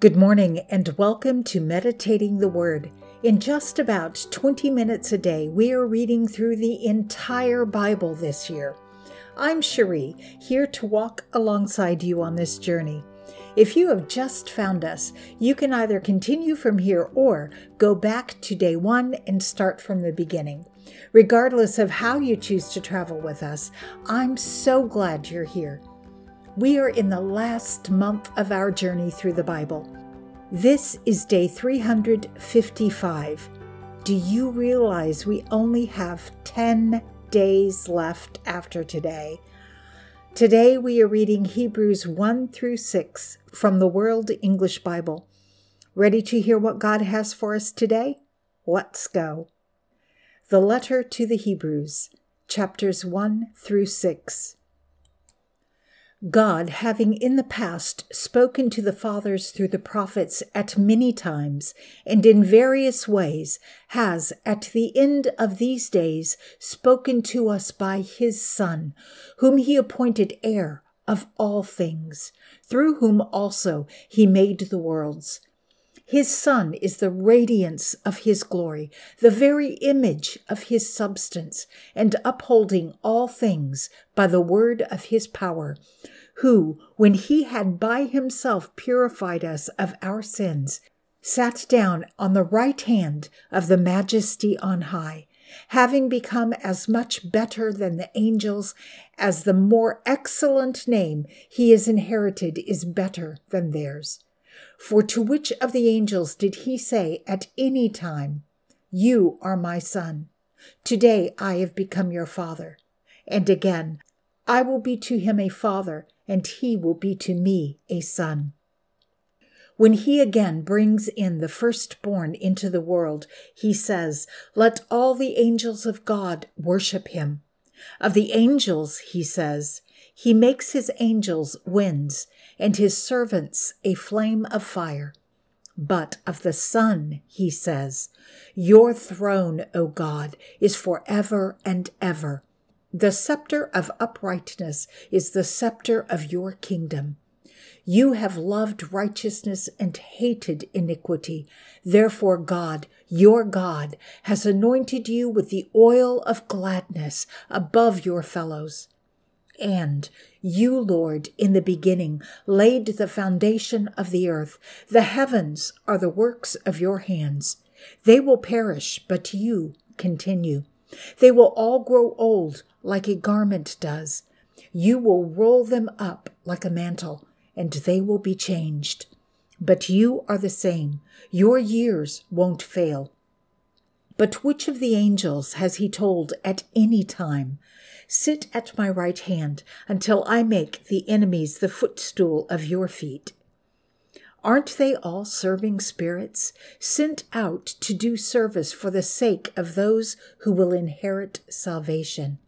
Good morning and welcome to Meditating the Word. In just about 20 minutes a day, we are reading through the entire Bible this year. I'm Cherie, here to walk alongside you on this journey. If you have just found us, you can either continue from here or go back to day one and start from the beginning. Regardless of how you choose to travel with us, I'm so glad you're here. We are in the last month of our journey through the Bible. This is day 355. Do you realize we only have 10 days left after today? Today we are reading Hebrews 1 through 6 from the World English Bible. Ready to hear what God has for us today? Let's go. The letter to the Hebrews, chapters 1 through 6. God, having in the past spoken to the fathers through the prophets at many times and in various ways, has at the end of these days spoken to us by his Son, whom he appointed heir of all things, through whom also he made the worlds. His Son is the radiance of his glory, the very image of his substance, and upholding all things by the word of his power who, when he had by himself purified us of our sins, sat down on the right hand of the majesty on high, having become as much better than the angels as the more excellent name he has inherited is better than theirs. For to which of the angels did he say at any time, You are my son? Today I have become your father. And again, I will be to him a father, and he will be to me a son. When he again brings in the firstborn into the world, he says, Let all the angels of God worship him. Of the angels, he says, He makes his angels winds, and his servants a flame of fire. But of the Son, he says, Your throne, O God, is forever and ever. The scepter of uprightness is the scepter of your kingdom. You have loved righteousness and hated iniquity. Therefore, God, your God, has anointed you with the oil of gladness above your fellows. And you, Lord, in the beginning laid the foundation of the earth. The heavens are the works of your hands. They will perish, but you continue. They will all grow old like a garment does. You will roll them up like a mantle, and they will be changed. But you are the same. Your years won't fail. But which of the angels has he told at any time, Sit at my right hand until I make the enemies the footstool of your feet? Aren't they all serving spirits, sent out to do service for the sake of those who will inherit salvation?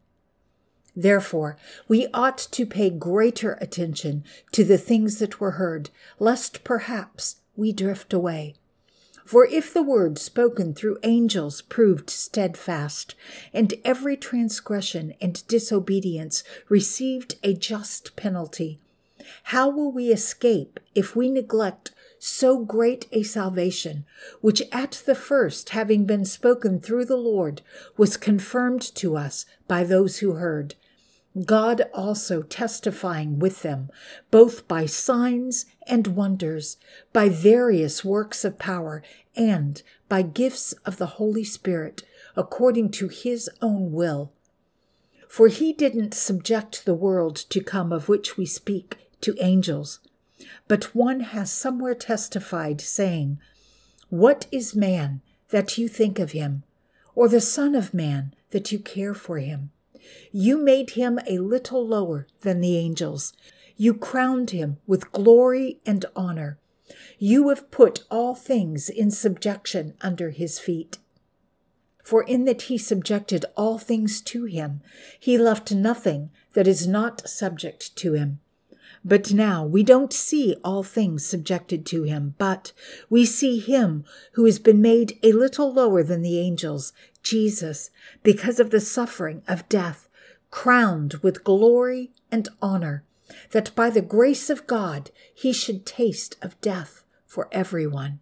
Therefore, we ought to pay greater attention to the things that were heard, lest perhaps we drift away. For if the word spoken through angels proved steadfast, and every transgression and disobedience received a just penalty, how will we escape if we neglect so great a salvation, which at the first, having been spoken through the Lord, was confirmed to us by those who heard? God also testifying with them, both by signs and wonders, by various works of power, and by gifts of the Holy Spirit, according to his own will. For he didn't subject the world to come of which we speak to angels. But one has somewhere testified, saying, What is man that you think of him, or the Son of Man that you care for him? You made him a little lower than the angels. You crowned him with glory and honor. You have put all things in subjection under his feet. For in that he subjected all things to him, he left nothing that is not subject to him. But now we don't see all things subjected to him, but we see him who has been made a little lower than the angels, Jesus, because of the suffering of death, crowned with glory and honor, that by the grace of God he should taste of death for everyone.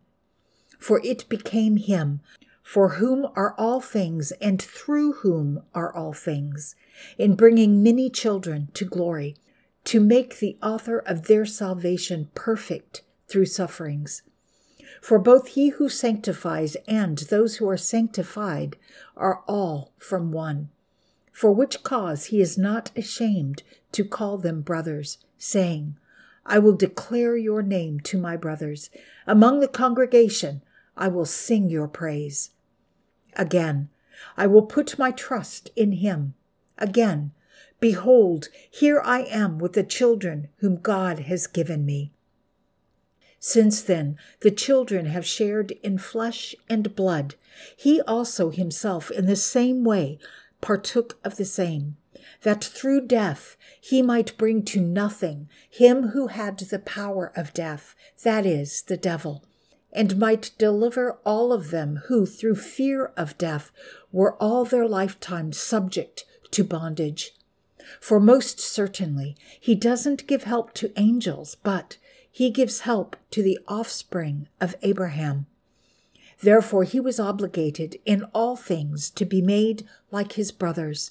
For it became him, for whom are all things and through whom are all things, in bringing many children to glory, to make the author of their salvation perfect through sufferings. For both he who sanctifies and those who are sanctified are all from one. For which cause he is not ashamed to call them brothers, saying, I will declare your name to my brothers. Among the congregation I will sing your praise. Again, I will put my trust in him. Again, behold, here I am with the children whom God has given me. Since then, the children have shared in flesh and blood. He also himself, in the same way, partook of the same, that through death he might bring to nothing him who had the power of death, that is, the devil, and might deliver all of them who, through fear of death, were all their lifetime subject to bondage. For most certainly, he doesn't give help to angels, but he gives help to the offspring of Abraham. Therefore, he was obligated in all things to be made like his brothers,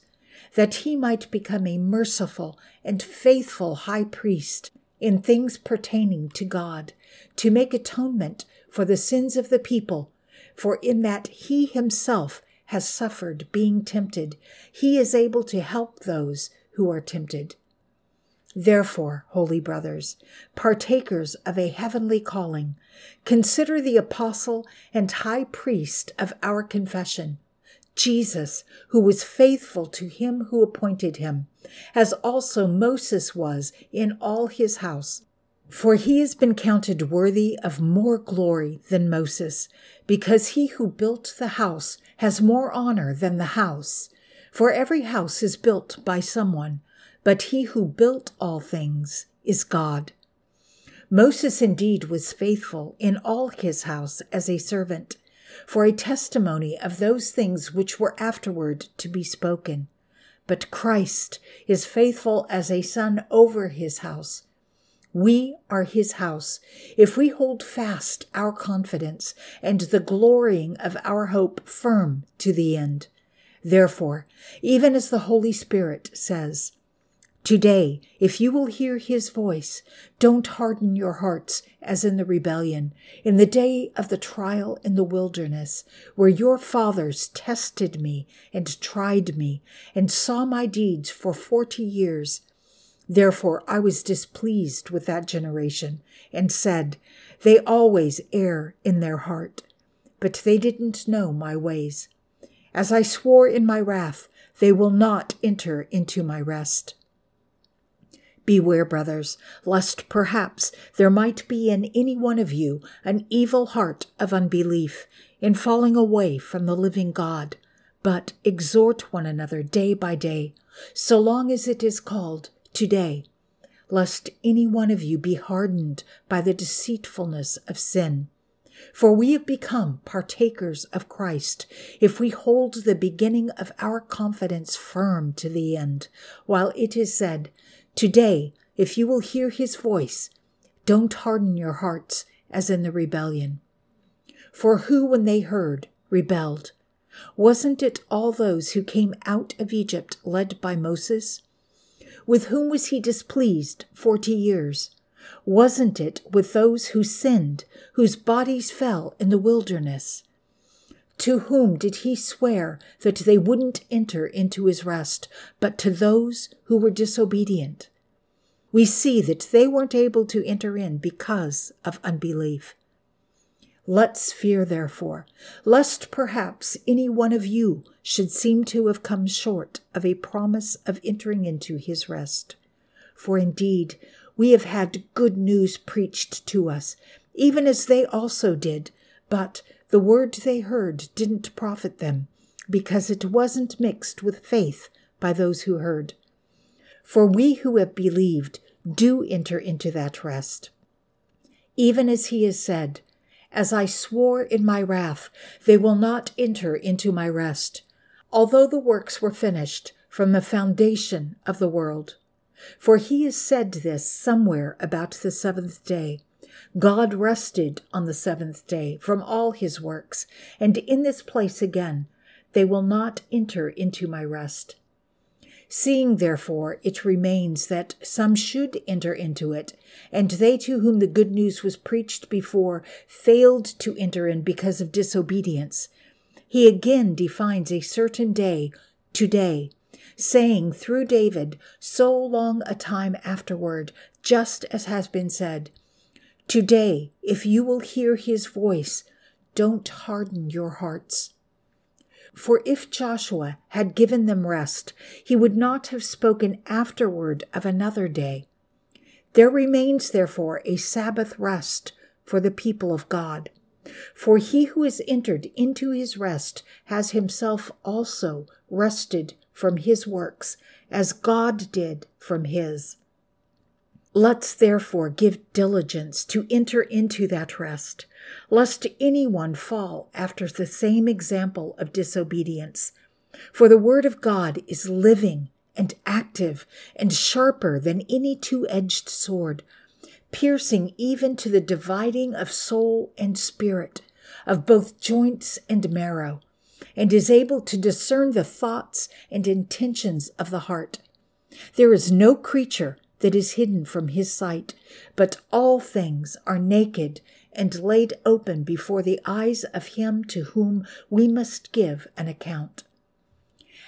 that he might become a merciful and faithful high priest in things pertaining to God, to make atonement for the sins of the people. For in that he himself has suffered being tempted, he is able to help those who are tempted. Therefore, holy brothers, partakers of a heavenly calling, consider the apostle and high priest of our confession, Jesus, who was faithful to him who appointed him, as also Moses was in all his house. For he has been counted worthy of more glory than Moses, because he who built the house has more honor than the house. For every house is built by someone but he who built all things is God. Moses indeed was faithful in all his house as a servant, for a testimony of those things which were afterward to be spoken. But Christ is faithful as a son over his house. We are his house if we hold fast our confidence and the glorying of our hope firm to the end. Therefore, even as the Holy Spirit says, Today, if you will hear his voice, don't harden your hearts as in the rebellion, in the day of the trial in the wilderness, where your fathers tested me and tried me and saw my deeds for forty years. Therefore I was displeased with that generation and said, They always err in their heart, but they didn't know my ways. As I swore in my wrath, they will not enter into my rest. Beware, brothers, lest perhaps there might be in any one of you an evil heart of unbelief in falling away from the living God. But exhort one another day by day, so long as it is called today, lest any one of you be hardened by the deceitfulness of sin. For we have become partakers of Christ if we hold the beginning of our confidence firm to the end, while it is said, Today, if you will hear his voice, don't harden your hearts as in the rebellion. For who, when they heard, rebelled? Wasn't it all those who came out of Egypt led by Moses? With whom was he displeased forty years? Wasn't it with those who sinned, whose bodies fell in the wilderness? To whom did he swear that they wouldn't enter into his rest, but to those who were disobedient? We see that they weren't able to enter in because of unbelief. Let's fear, therefore, lest perhaps any one of you should seem to have come short of a promise of entering into his rest. For indeed, we have had good news preached to us, even as they also did, but the word they heard didn't profit them, because it wasn't mixed with faith by those who heard. For we who have believed do enter into that rest. Even as he has said, As I swore in my wrath, they will not enter into my rest, although the works were finished from the foundation of the world. For he has said this somewhere about the seventh day God rested on the seventh day from all his works, and in this place again they will not enter into my rest. Seeing, therefore, it remains that some should enter into it, and they to whom the good news was preached before failed to enter in because of disobedience, he again defines a certain day, today, saying through David so long a time afterward, just as has been said, Today, if you will hear his voice, don't harden your hearts. For if Joshua had given them rest, he would not have spoken afterward of another day. There remains, therefore, a Sabbath rest for the people of God. For he who has entered into his rest has himself also rested from his works, as God did from his. Let's therefore give diligence to enter into that rest, lest anyone fall after the same example of disobedience. For the word of God is living and active and sharper than any two edged sword, piercing even to the dividing of soul and spirit, of both joints and marrow, and is able to discern the thoughts and intentions of the heart. There is no creature that is hidden from his sight, but all things are naked and laid open before the eyes of him to whom we must give an account.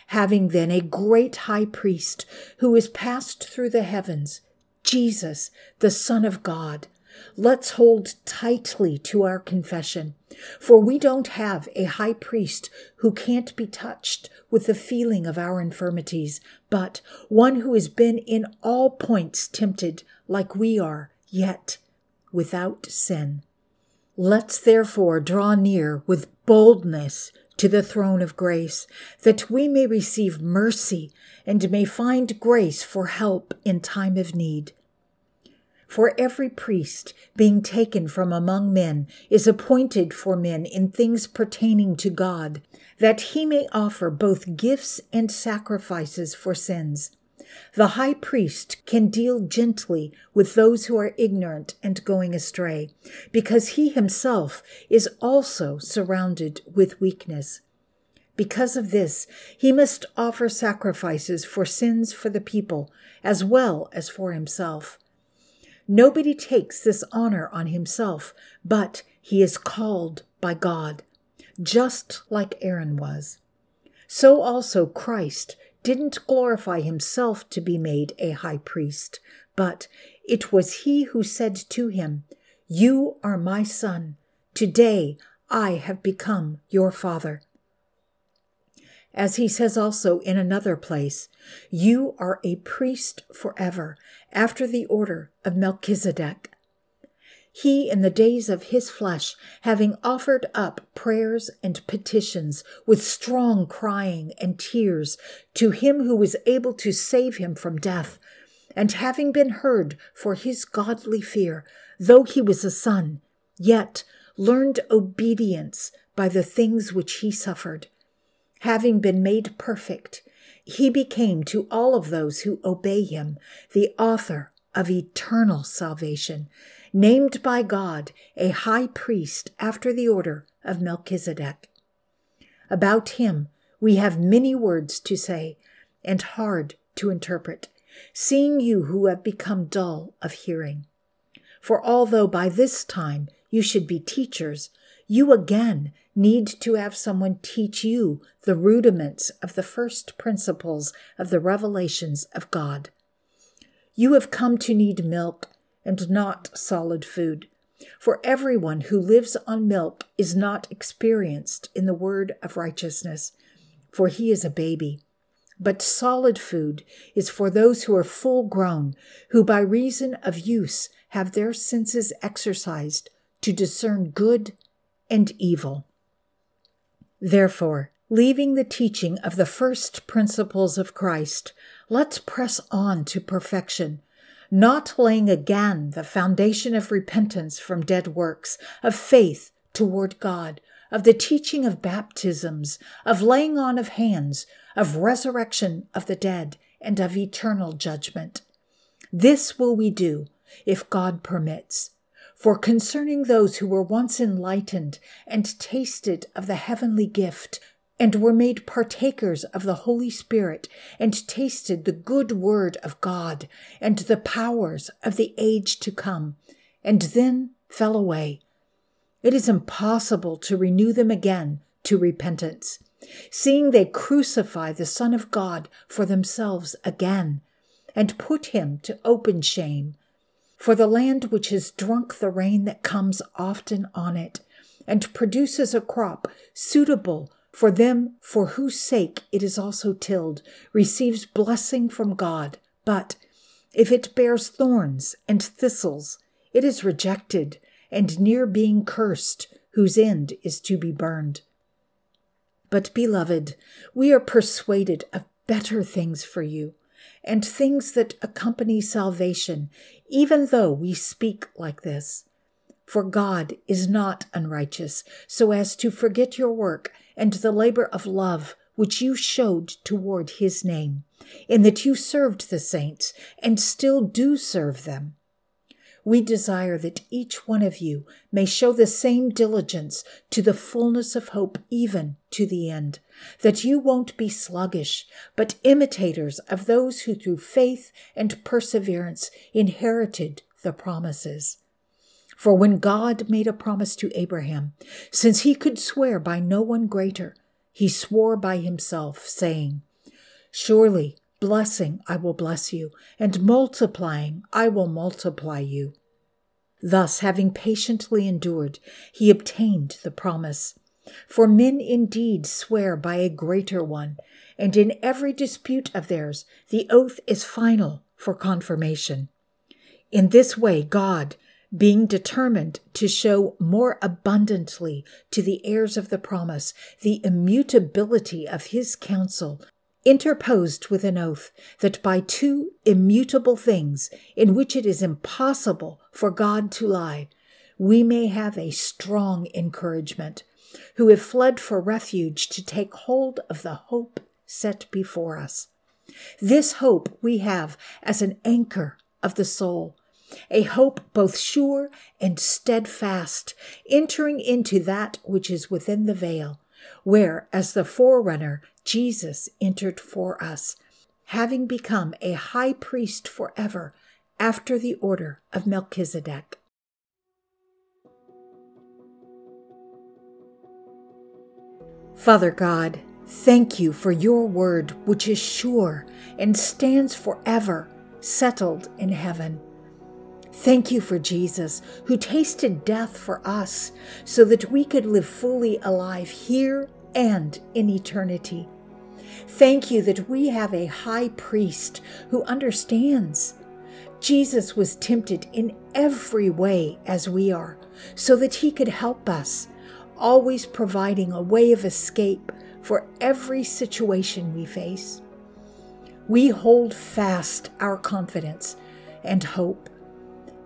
Having then a great high priest who is passed through the heavens, Jesus, the Son of God, let's hold tightly to our confession, for we don't have a high priest who can't be touched with the feeling of our infirmities, but one who has been in all points tempted like we are, yet without sin. Let's therefore draw near with boldness to the throne of grace, that we may receive mercy and may find grace for help in time of need. For every priest, being taken from among men, is appointed for men in things pertaining to God, that he may offer both gifts and sacrifices for sins. The high priest can deal gently with those who are ignorant and going astray, because he himself is also surrounded with weakness. Because of this, he must offer sacrifices for sins for the people, as well as for himself. Nobody takes this honor on himself, but he is called by God, just like Aaron was. So also Christ didn't glorify himself to be made a high priest, but it was he who said to him, You are my son. Today I have become your father. As he says also in another place, You are a priest forever, after the order of Melchizedek. He, in the days of his flesh, having offered up prayers and petitions with strong crying and tears to him who was able to save him from death, and having been heard for his godly fear, though he was a son, yet learned obedience by the things which he suffered having been made perfect, he became to all of those who obey him the author of eternal salvation, named by God a high priest after the order of Melchizedek. About him we have many words to say and hard to interpret, seeing you who have become dull of hearing. For although by this time you should be teachers, you again need to have someone teach you the rudiments of the first principles of the revelations of God. You have come to need milk and not solid food. For everyone who lives on milk is not experienced in the word of righteousness, for he is a baby. But solid food is for those who are full grown, who by reason of use have their senses exercised to discern good and evil. Therefore, leaving the teaching of the first principles of Christ, let's press on to perfection, not laying again the foundation of repentance from dead works, of faith toward God, of the teaching of baptisms, of laying on of hands, of resurrection of the dead, and of eternal judgment. This will we do if God permits. For concerning those who were once enlightened and tasted of the heavenly gift, and were made partakers of the Holy Spirit, and tasted the good word of God, and the powers of the age to come, and then fell away. It is impossible to renew them again to repentance, seeing they crucify the Son of God for themselves again, and put him to open shame for the land which has drunk the rain that comes often on it, and produces a crop suitable for them for whose sake it is also tilled, receives blessing from God. But if it bears thorns and thistles, it is rejected and near being cursed, whose end is to be burned. But, beloved, we are persuaded of better things for you and things that accompany salvation, even though we speak like this. For God is not unrighteous, so as to forget your work and the labor of love which you showed toward his name, in that you served the saints and still do serve them we desire that each one of you may show the same diligence to the fullness of hope, even to the end, that you won't be sluggish, but imitators of those who through faith and perseverance inherited the promises. For when God made a promise to Abraham, since he could swear by no one greater, he swore by himself, saying, Surely Blessing, I will bless you, and multiplying, I will multiply you. Thus, having patiently endured, he obtained the promise. For men indeed swear by a greater one, and in every dispute of theirs, the oath is final for confirmation. In this way, God, being determined to show more abundantly to the heirs of the promise the immutability of his counsel, interposed with an oath that by two immutable things in which it is impossible for God to lie, we may have a strong encouragement, who have fled for refuge to take hold of the hope set before us. This hope we have as an anchor of the soul, a hope both sure and steadfast, entering into that which is within the veil, where, as the forerunner, Jesus entered for us, having become a high priest forever after the order of Melchizedek. Father God, thank you for your word, which is sure and stands forever, settled in heaven. Thank you for Jesus, who tasted death for us so that we could live fully alive here and in eternity. Thank you that we have a high priest who understands. Jesus was tempted in every way as we are, so that he could help us, always providing a way of escape for every situation we face. We hold fast our confidence and hope.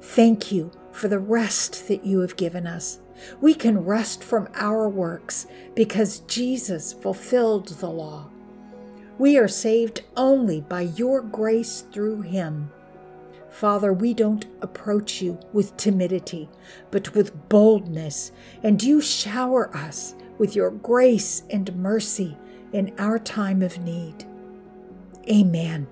Thank you for the rest that you have given us. We can rest from our works because Jesus fulfilled the law. We are saved only by your grace through him. Father, we don't approach you with timidity, but with boldness, and you shower us with your grace and mercy in our time of need. Amen.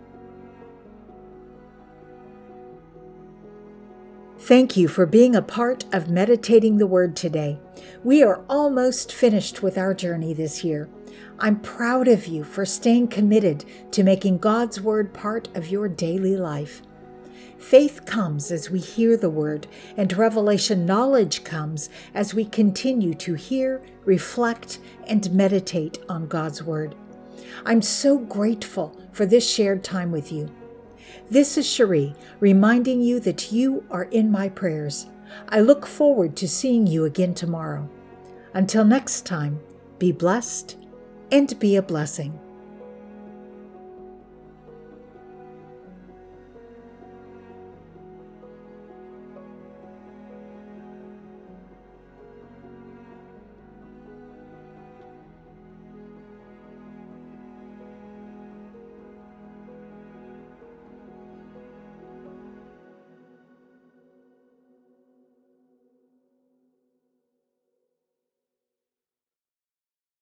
Thank you for being a part of Meditating the Word today. We are almost finished with our journey this year. I'm proud of you for staying committed to making God's Word part of your daily life. Faith comes as we hear the Word, and revelation knowledge comes as we continue to hear, reflect, and meditate on God's Word. I'm so grateful for this shared time with you. This is Cherie reminding you that you are in my prayers. I look forward to seeing you again tomorrow. Until next time, be blessed and be a blessing.